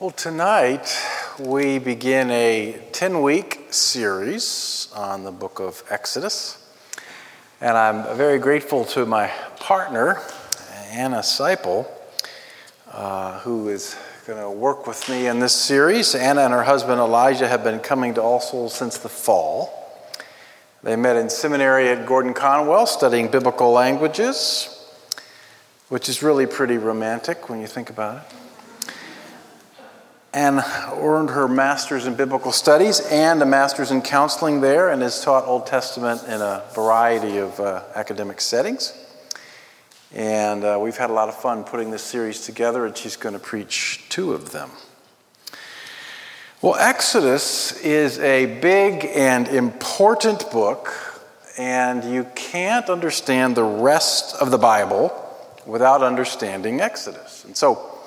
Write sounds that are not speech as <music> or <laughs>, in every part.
Well, tonight we begin a 10 week series on the book of Exodus. And I'm very grateful to my partner, Anna Seipel, uh, who is going to work with me in this series. Anna and her husband Elijah have been coming to All Souls since the fall. They met in seminary at Gordon Conwell studying biblical languages, which is really pretty romantic when you think about it and earned her master's in biblical studies and a master's in counseling there, and has taught Old Testament in a variety of uh, academic settings. And uh, we've had a lot of fun putting this series together, and she's going to preach two of them. Well, Exodus is a big and important book, and you can't understand the rest of the Bible without understanding Exodus. And so,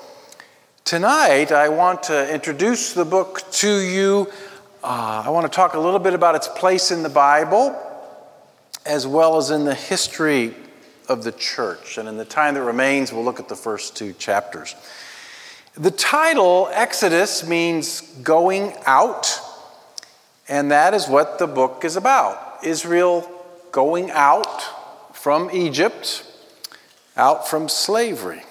Tonight, I want to introduce the book to you. Uh, I want to talk a little bit about its place in the Bible, as well as in the history of the church. And in the time that remains, we'll look at the first two chapters. The title, Exodus, means going out, and that is what the book is about Israel going out from Egypt, out from slavery.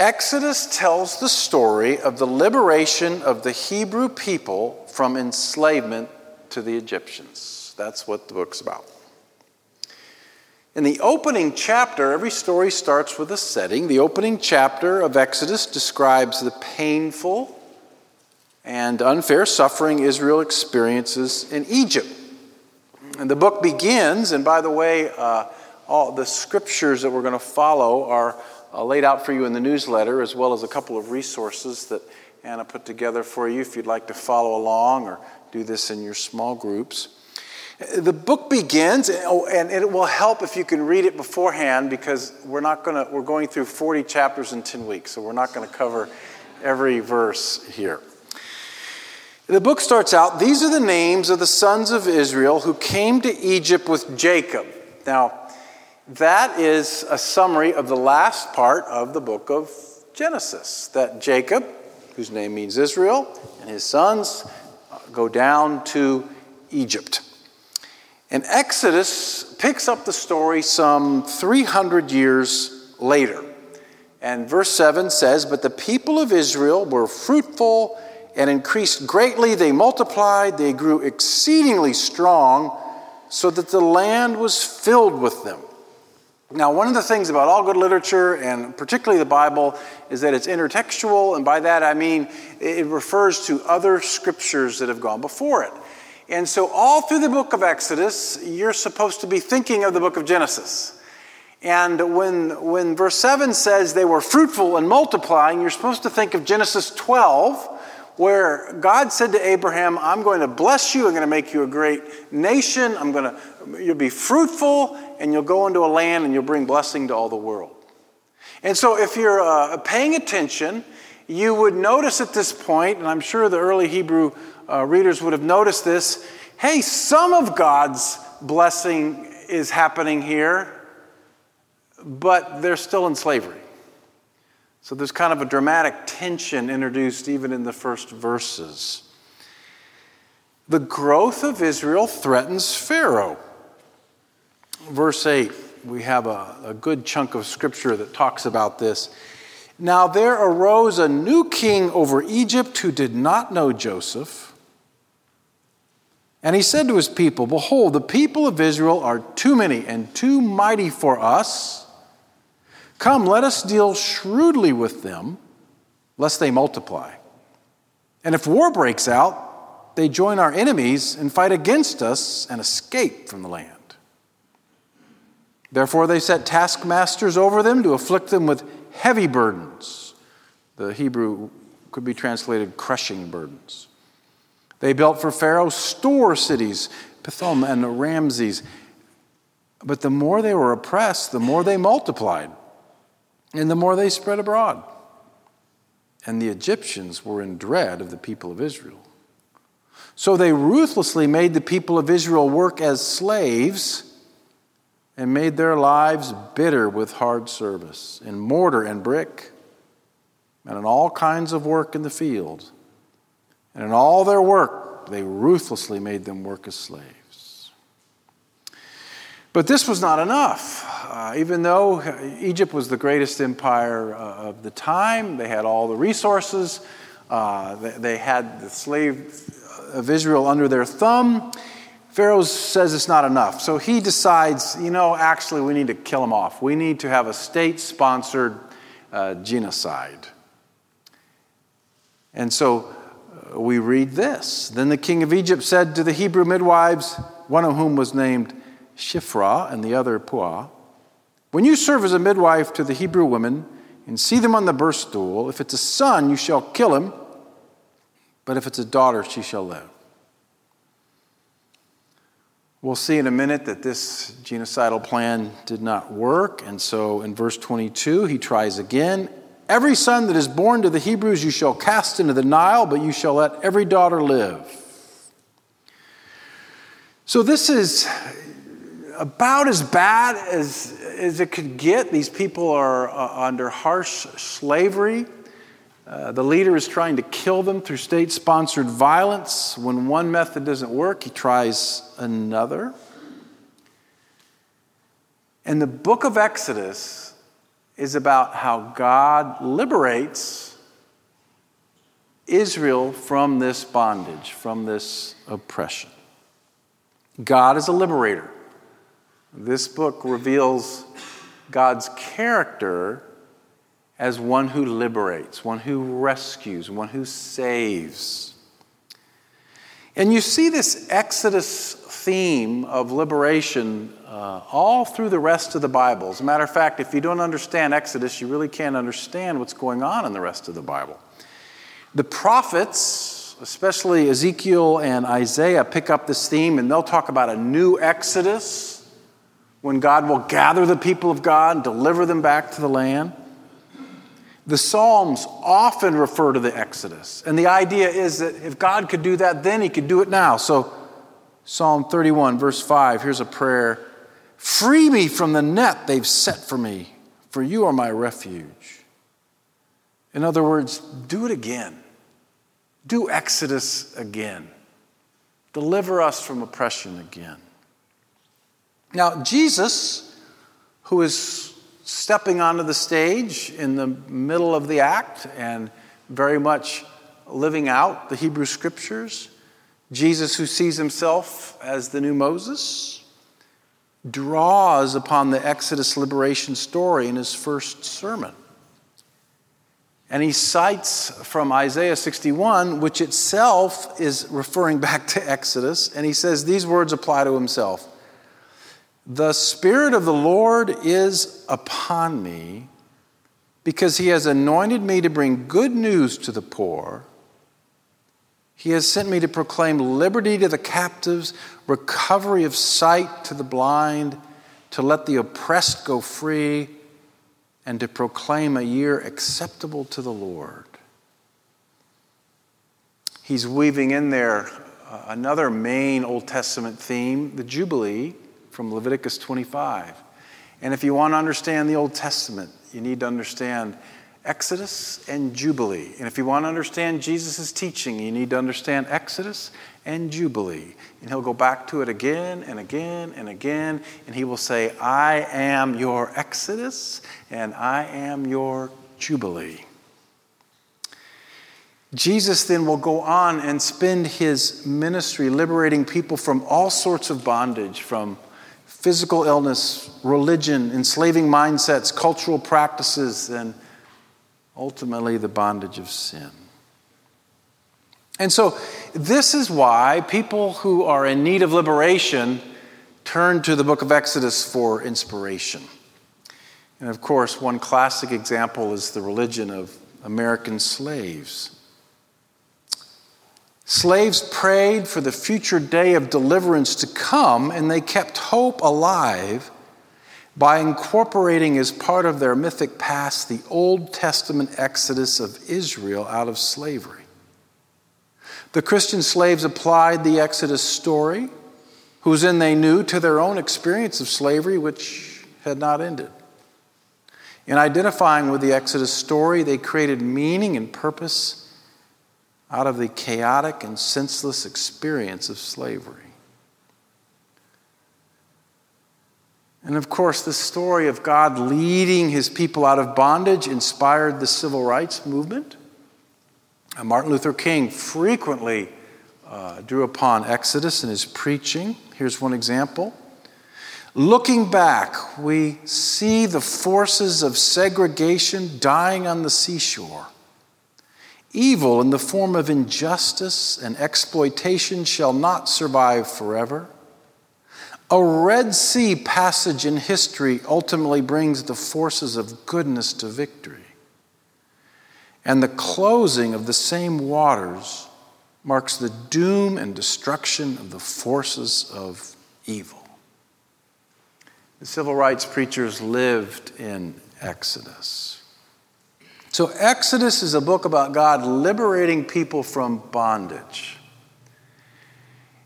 Exodus tells the story of the liberation of the Hebrew people from enslavement to the Egyptians. That's what the book's about. In the opening chapter, every story starts with a setting. The opening chapter of Exodus describes the painful and unfair suffering Israel experiences in Egypt. And the book begins, and by the way, uh, all the scriptures that we're going to follow are uh, laid out for you in the newsletter, as well as a couple of resources that Anna put together for you if you'd like to follow along or do this in your small groups. The book begins, oh, and it will help if you can read it beforehand because we're not going to, we're going through 40 chapters in 10 weeks, so we're not going to cover every verse here. The book starts out These are the names of the sons of Israel who came to Egypt with Jacob. Now, that is a summary of the last part of the book of Genesis. That Jacob, whose name means Israel, and his sons uh, go down to Egypt. And Exodus picks up the story some 300 years later. And verse 7 says, But the people of Israel were fruitful and increased greatly. They multiplied, they grew exceedingly strong, so that the land was filled with them. Now, one of the things about all good literature, and particularly the Bible, is that it's intertextual, and by that I mean it refers to other scriptures that have gone before it. And so, all through the book of Exodus, you're supposed to be thinking of the book of Genesis. And when, when verse 7 says they were fruitful and multiplying, you're supposed to think of Genesis 12, where God said to Abraham, I'm going to bless you, I'm going to make you a great nation, I'm going to, you'll be fruitful, and you'll go into a land and you'll bring blessing to all the world. And so, if you're uh, paying attention, you would notice at this point, and I'm sure the early Hebrew uh, readers would have noticed this hey, some of God's blessing is happening here, but they're still in slavery. So there's kind of a dramatic tension introduced even in the first verses. The growth of Israel threatens Pharaoh verse 8, we have a, a good chunk of scripture that talks about this. Now there arose a new king over Egypt who did not know Joseph. And he said to his people, Behold, the people of Israel are too many and too mighty for us. Come, let us deal shrewdly with them, lest they multiply. And if war breaks out, they join our enemies and fight against us and escape from the land. Therefore, they set taskmasters over them to afflict them with heavy burdens. The Hebrew could be translated crushing burdens. They built for Pharaoh store cities, Pithom and Ramses. But the more they were oppressed, the more they multiplied, and the more they spread abroad. And the Egyptians were in dread of the people of Israel. So they ruthlessly made the people of Israel work as slaves and made their lives bitter with hard service in mortar and brick. and in all kinds of work in the field. And in all their work, they ruthlessly made them work as slaves. But this was not enough. Uh, even though Egypt was the greatest empire uh, of the time, they had all the resources, uh, they, they had the slave of Israel under their thumb. Pharaoh says it's not enough. So he decides, you know, actually, we need to kill them off. We need to have a state sponsored uh, genocide. And so uh, we read this. Then the king of Egypt said to the Hebrew midwives, one of whom was named Shiphrah and the other Puah, When you serve as a midwife to the Hebrew women and see them on the birth stool, if it's a son, you shall kill him, but if it's a daughter, she shall live. We'll see in a minute that this genocidal plan did not work. And so in verse 22, he tries again. Every son that is born to the Hebrews you shall cast into the Nile, but you shall let every daughter live. So this is about as bad as, as it could get. These people are uh, under harsh slavery. Uh, the leader is trying to kill them through state sponsored violence. When one method doesn't work, he tries another. And the book of Exodus is about how God liberates Israel from this bondage, from this oppression. God is a liberator. This book reveals God's character as one who liberates, one who rescues, one who saves. And you see this Exodus theme of liberation uh, all through the rest of the Bible. As a matter of fact, if you don't understand Exodus, you really can't understand what's going on in the rest of the Bible. The prophets, especially Ezekiel and Isaiah, pick up this theme and they'll talk about a new Exodus when God will gather the people of God and deliver them back to the land. The Psalms often refer to the Exodus. And the idea is that if God could do that then, he could do it now. So, Psalm 31, verse 5, here's a prayer Free me from the net they've set for me, for you are my refuge. In other words, do it again. Do Exodus again. Deliver us from oppression again. Now, Jesus, who is stepping onto the stage in the middle of the act and very much living out the Hebrew scriptures. Jesus, who sees himself as the new Moses, draws upon the Exodus liberation story in his first sermon. And he cites from Isaiah 61, which itself is referring back to Exodus, and he says these words apply to himself the Spirit of the Lord is upon me because he has anointed me to bring good news to the poor. He has sent me to proclaim liberty to the captives, recovery of sight to the blind, to let the oppressed go free, and to proclaim a year acceptable to the Lord. He's weaving in there uh, another main Old Testament theme, the Jubilee from Leviticus 25. And if you want to understand the Old Testament, you need to understand Exodus and Jubilee. And if you want to understand Jesus' teaching, you need to understand Exodus and Jubilee. And he'll go back to it again and again and again, and he will say, I am your Exodus and I am your Jubilee. Jesus then will go on and spend his ministry liberating people from all sorts of bondage, from physical illness, religion, enslaving mindsets, cultural practices, and ultimately the bondage of sin. And so, this is why people who are in need of liberation turn to the book of Exodus for inspiration. And of course, one classic example is the religion of American slaves. Slaves prayed for the future day of deliverance to come, and they kept hope alive by incorporating as part of their mythic past the Old Testament exodus of Israel out of slavery. The Christian slaves applied the Exodus story, whose end they knew, to their own experience of slavery, which had not ended. In identifying with the Exodus story, they created meaning and purpose out of the chaotic and senseless experience of slavery. And of course, the story of God leading his people out of bondage inspired the civil rights movement. And Martin Luther King frequently uh, drew upon Exodus in his preaching. Here's one example. Looking back, we see the forces of segregation dying on the seashore. Evil in the form of injustice and exploitation shall not survive forever. A Red Sea passage in history ultimately brings the forces of goodness to victory. And the closing of the same waters marks the doom and destruction of the forces of evil. The civil rights preachers lived in Exodus. So, Exodus is a book about God liberating people from bondage.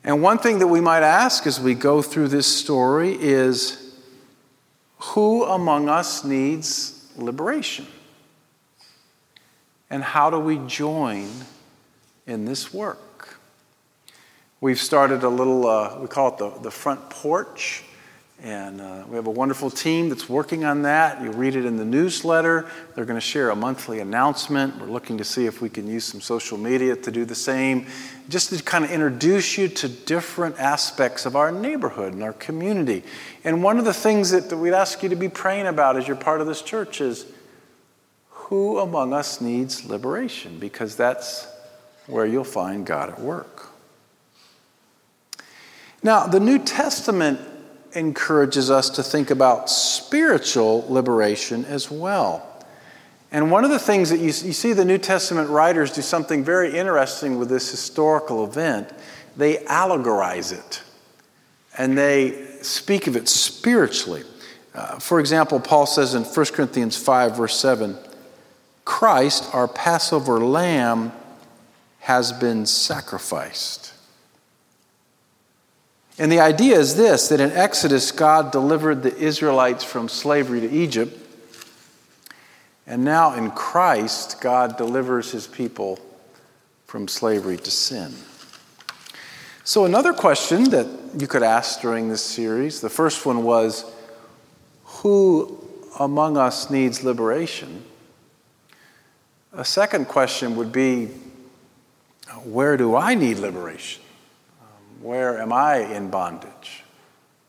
And one thing that we might ask as we go through this story is who among us needs liberation? And how do we join in this work? We've started a little, uh, we call it the, the front porch. And uh, we have a wonderful team that's working on that. You'll read it in the newsletter. They're going to share a monthly announcement. We're looking to see if we can use some social media to do the same, just to kind of introduce you to different aspects of our neighborhood and our community. And one of the things that, that we'd ask you to be praying about as you're part of this church is who among us needs liberation? Because that's where you'll find God at work. Now, the New Testament encourages us to think about spiritual liberation as well. And one of the things that you, you, see the New Testament writers do something very interesting with this historical event, they allegorize it and they speak of it spiritually. Uh, for example, Paul says in 1 Corinthians 5, verse 7, Christ, our Passover lamb, has been sacrificed. And the idea is this that in Exodus, God delivered the Israelites from slavery to Egypt. And now in Christ, God delivers his people from slavery to sin. So, another question that you could ask during this series the first one was Who among us needs liberation? A second question would be Where do I need liberation? Where am I in bondage?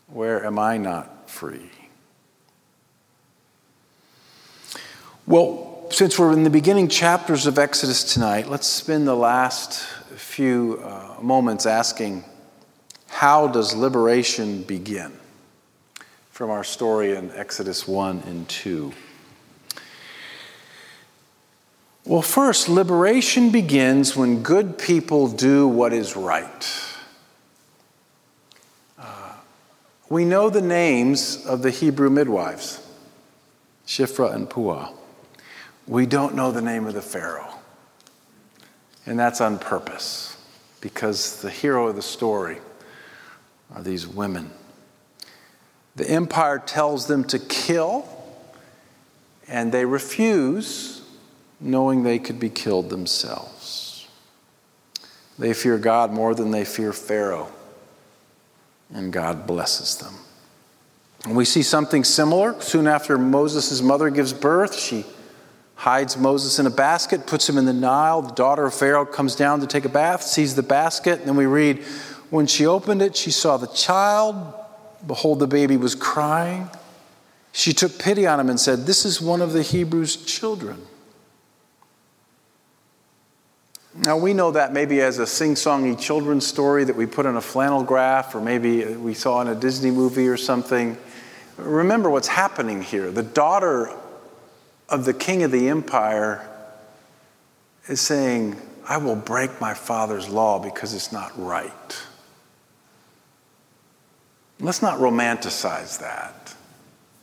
Where am I not free? Well, since we're in the beginning chapters of Exodus tonight, let's spend the last few uh, moments asking how does liberation begin? From our story in Exodus 1 and 2. Well, first, liberation begins when good people do what is right. We know the names of the Hebrew midwives, Shiphrah and Puah. We don't know the name of the Pharaoh. And that's on purpose, because the hero of the story are these women. The empire tells them to kill, and they refuse, knowing they could be killed themselves. They fear God more than they fear Pharaoh and God blesses them. And we see something similar. Soon after Moses' mother gives birth, she hides Moses in a basket, puts him in the Nile. The daughter of Pharaoh comes down to take a bath, sees the basket, and then we read, When she opened it, she saw the child. Behold, the baby was crying. She took pity on him and said, This is one of the Hebrews' children. Now, we know that maybe as a sing songy children's story that we put on a flannel graph, or maybe we saw in a Disney movie or something. Remember what's happening here. The daughter of the king of the empire is saying, I will break my father's law because it's not right. Let's not romanticize that.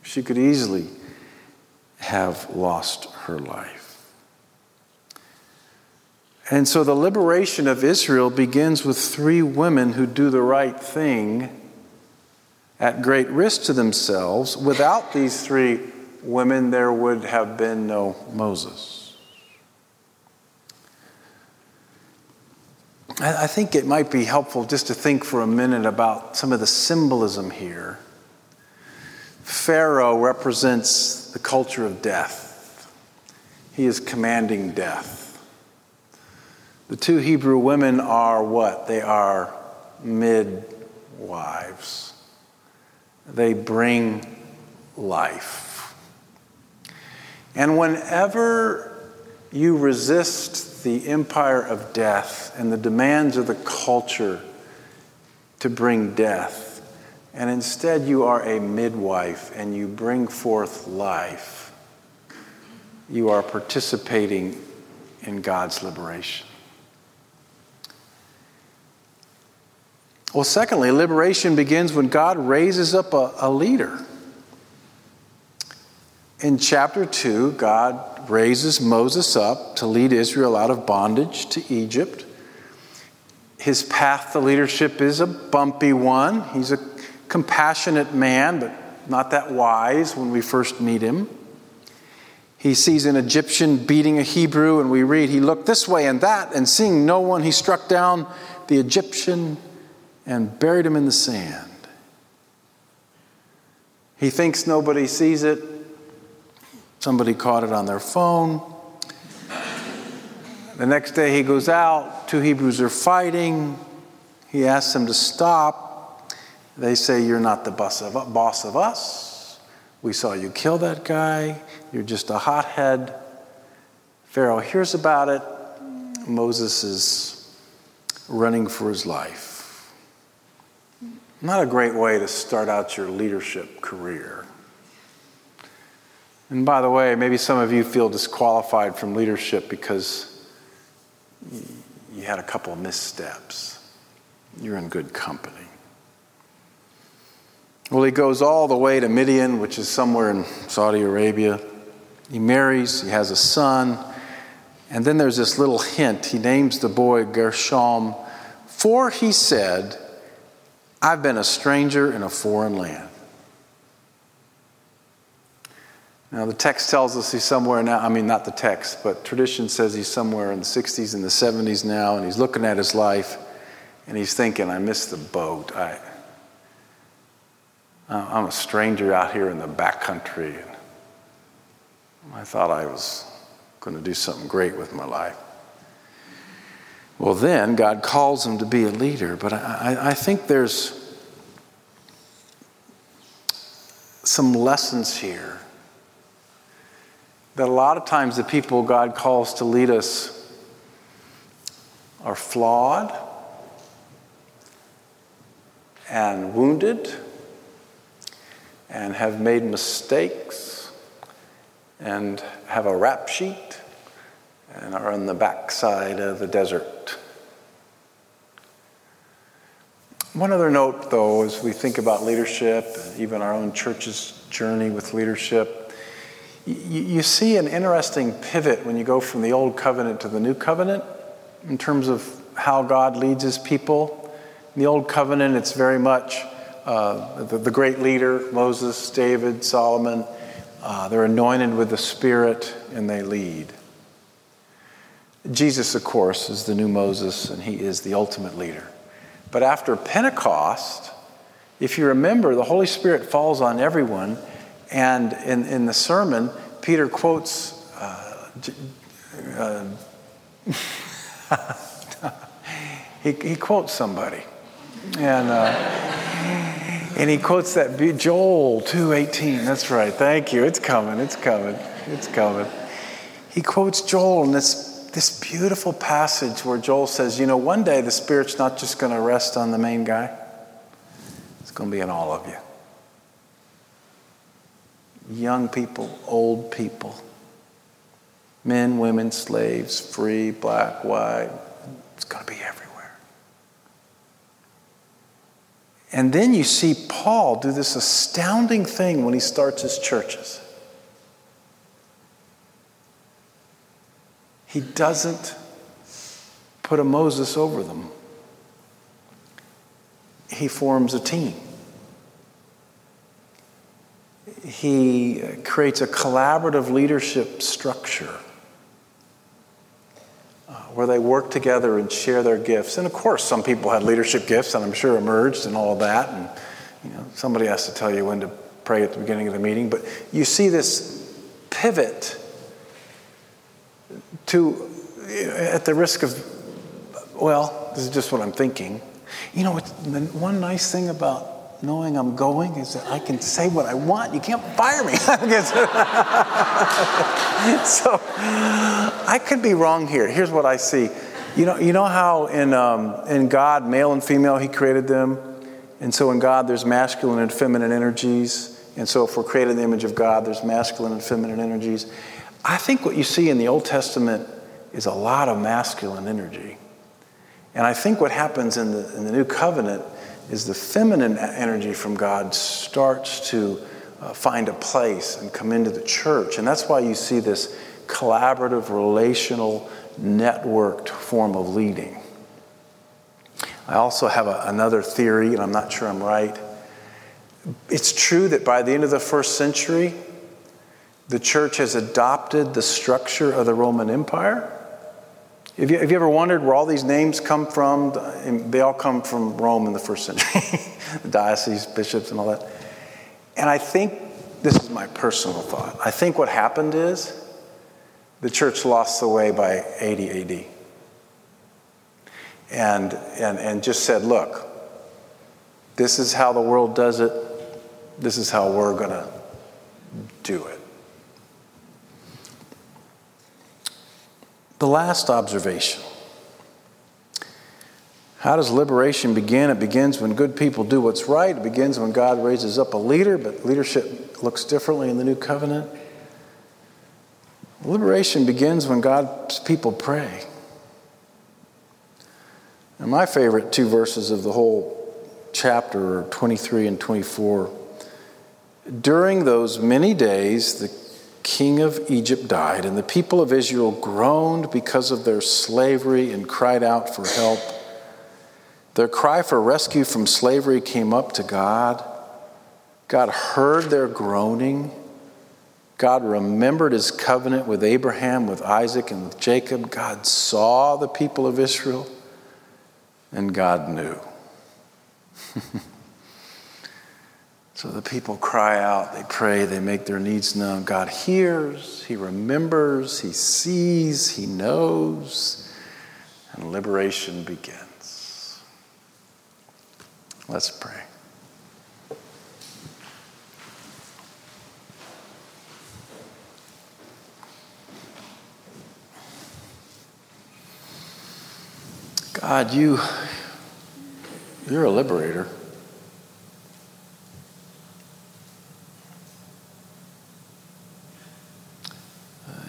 She could easily have lost her life. And so the liberation of Israel begins with three women who do the right thing at great risk to themselves. Without these three women, there would have been no Moses. I think it might be helpful just to think for a minute about some of the symbolism here. Pharaoh represents the culture of death, he is commanding death. The two Hebrew women are what? They are midwives. They bring life. And whenever you resist the empire of death and the demands of the culture to bring death, and instead you are a midwife and you bring forth life, you are participating in God's liberation. Well, secondly, liberation begins when God raises up a, a leader. In chapter 2, God raises Moses up to lead Israel out of bondage to Egypt. His path to leadership is a bumpy one. He's a compassionate man, but not that wise when we first meet him. He sees an Egyptian beating a Hebrew, and we read, He looked this way and that, and seeing no one, he struck down the Egyptian and buried him in the sand. He thinks nobody sees it. Somebody caught it on their phone. The next day he goes out, two Hebrews are fighting. He asks them to stop. They say, You're not the boss of, boss of us. We saw you kill that guy. You're just a hothead. Pharaoh hears about it. Moses is running for his life. Not a great way to start out your leadership career. And by the way, maybe some of you feel disqualified from leadership because you had a couple of missteps. You're in good company. Well, he goes all the way to Midian, which is somewhere in Saudi Arabia. He marries, he has a son, and then there's this little hint. He names the boy Gershom, for he said, I've been a stranger in a foreign land. Now, the text tells us he's somewhere now, I mean, not the text, but tradition says he's somewhere in the 60s and the 70s now, and he's looking at his life and he's thinking, I missed the boat. I, I'm a stranger out here in the backcountry. I thought I was going to do something great with my life. Well, then God calls him to be a leader. But I, I think there's some lessons here that a lot of times the people God calls to lead us are flawed and wounded and have made mistakes and have a rap sheet and are on the backside of the desert. One other note, though, as we think about leadership, even our own church's journey with leadership, you, see an interesting pivot when you go from the old covenant to the new covenant in terms of how God leads his people. In the old covenant, it's very much uh, the, the, great leader, Moses, David, Solomon. Uh, they're anointed with the Spirit and they lead. Jesus, of course, is the new Moses, and he is the ultimate leader. But after Pentecost, if you remember, the Holy Spirit falls on everyone, and in, in the sermon, Peter quotes. Uh, uh, <laughs> he, he quotes somebody. And, uh, and he quotes that Joel 2.18. That's right. Thank you. It's coming. It's coming. It's coming. He quotes Joel, and it's this beautiful passage where Joel says, you know, one day the Spirit's not just going to rest on the main guy, it's going to be in all of you. Young people, old people, men, women, slaves, free, black, white, it's going to be everywhere. And then you see Paul do this astounding thing when he starts his churches. He doesn't put a Moses over them. He forms a team. he creates a collaborative leadership structure uh, where they work together and share their gifts. And of course, some people had leadership gifts, and I'm sure emerged and all of that. And you know, somebody has to tell you when to pray at the beginning of the meeting. But you see this pivot to, at the risk of, well, this is just what I'm thinking. You know, the one nice thing about knowing I'm going is that I can say what I want. You can't fire me. <laughs> <laughs> so I could be wrong here. Here's what I see. You know, you know how in, um, in God, male and female, He created them? And so in God, there's masculine and feminine energies. And so if we're created in the image of God, there's masculine and feminine energies. I think what you see in the Old Testament is a lot of masculine energy. And I think what happens in the, in the New Covenant is the feminine energy from God starts to uh, find a place and come into the church. And that's why you see this collaborative, relational, networked form of leading. I also have a, another theory, and I'm not sure I'm right. It's true that by the end of the first century, the church has adopted the structure of the Roman Empire. Have you, have you ever wondered where all these names come from? They all come from Rome in the first century <laughs> the dioceses, bishops, and all that. And I think this is my personal thought. I think what happened is the church lost the way by 80 AD. And, and, and just said, look, this is how the world does it, this is how we're going to do it. The last observation. How does liberation begin? It begins when good people do what's right. It begins when God raises up a leader, but leadership looks differently in the new covenant. Liberation begins when God's people pray. And my favorite two verses of the whole chapter are 23 and 24. During those many days, the king of Egypt died, and the people of Israel groaned because of their slavery and cried out for help. Their cry for rescue from slavery came up to God. God heard their groaning. God remembered his covenant with Abraham, with Isaac, and with Jacob. God saw the people of Israel, and God knew. <laughs> So the people cry out, they pray, they make their needs known. God hears, He remembers, He sees, He knows, and liberation begins. Let's pray. God, you, you're a liberator.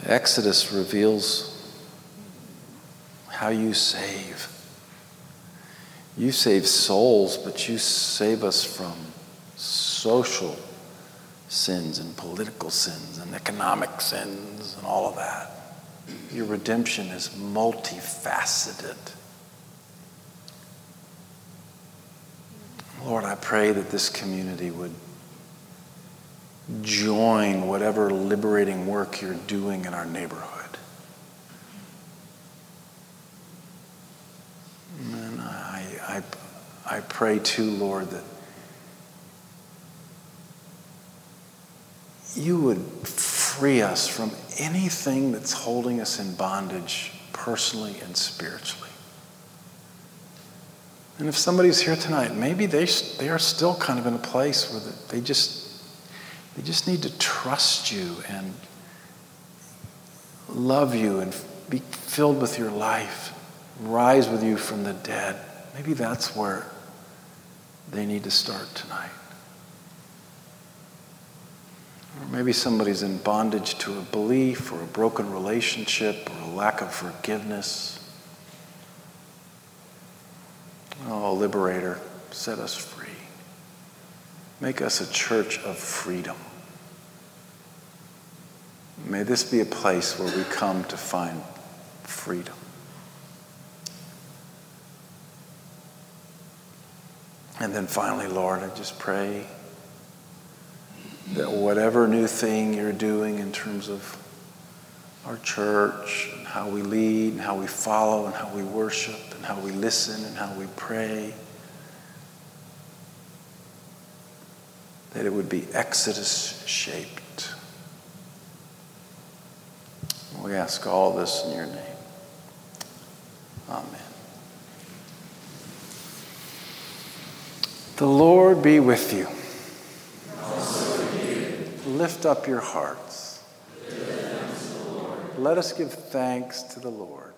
Exodus reveals how you save. You save souls, but you save us from social sins and political sins and economic sins and all of that. Your redemption is multifaceted. Lord, I pray that this community would join whatever liberating work you're doing in our neighborhood. And I, I, I pray too, Lord, that you would free us from anything that's holding us in bondage personally and spiritually. And if somebody's here tonight, maybe they, they are still kind of in a place where they just they just need to trust you and love you and be filled with your life, rise with you from the dead. Maybe that's where they need to start tonight. Or maybe somebody's in bondage to a belief or a broken relationship or a lack of forgiveness. Oh, liberator, set us free. Make us a church of freedom. May this be a place where we come to find freedom. And then finally, Lord, I just pray that whatever new thing you're doing in terms of our church and how we lead and how we follow and how we worship and how we listen and how we pray, that it would be Exodus shaped. We ask all this in your name. Amen. The Lord be with you. Lift up your hearts. Let us give thanks to the Lord.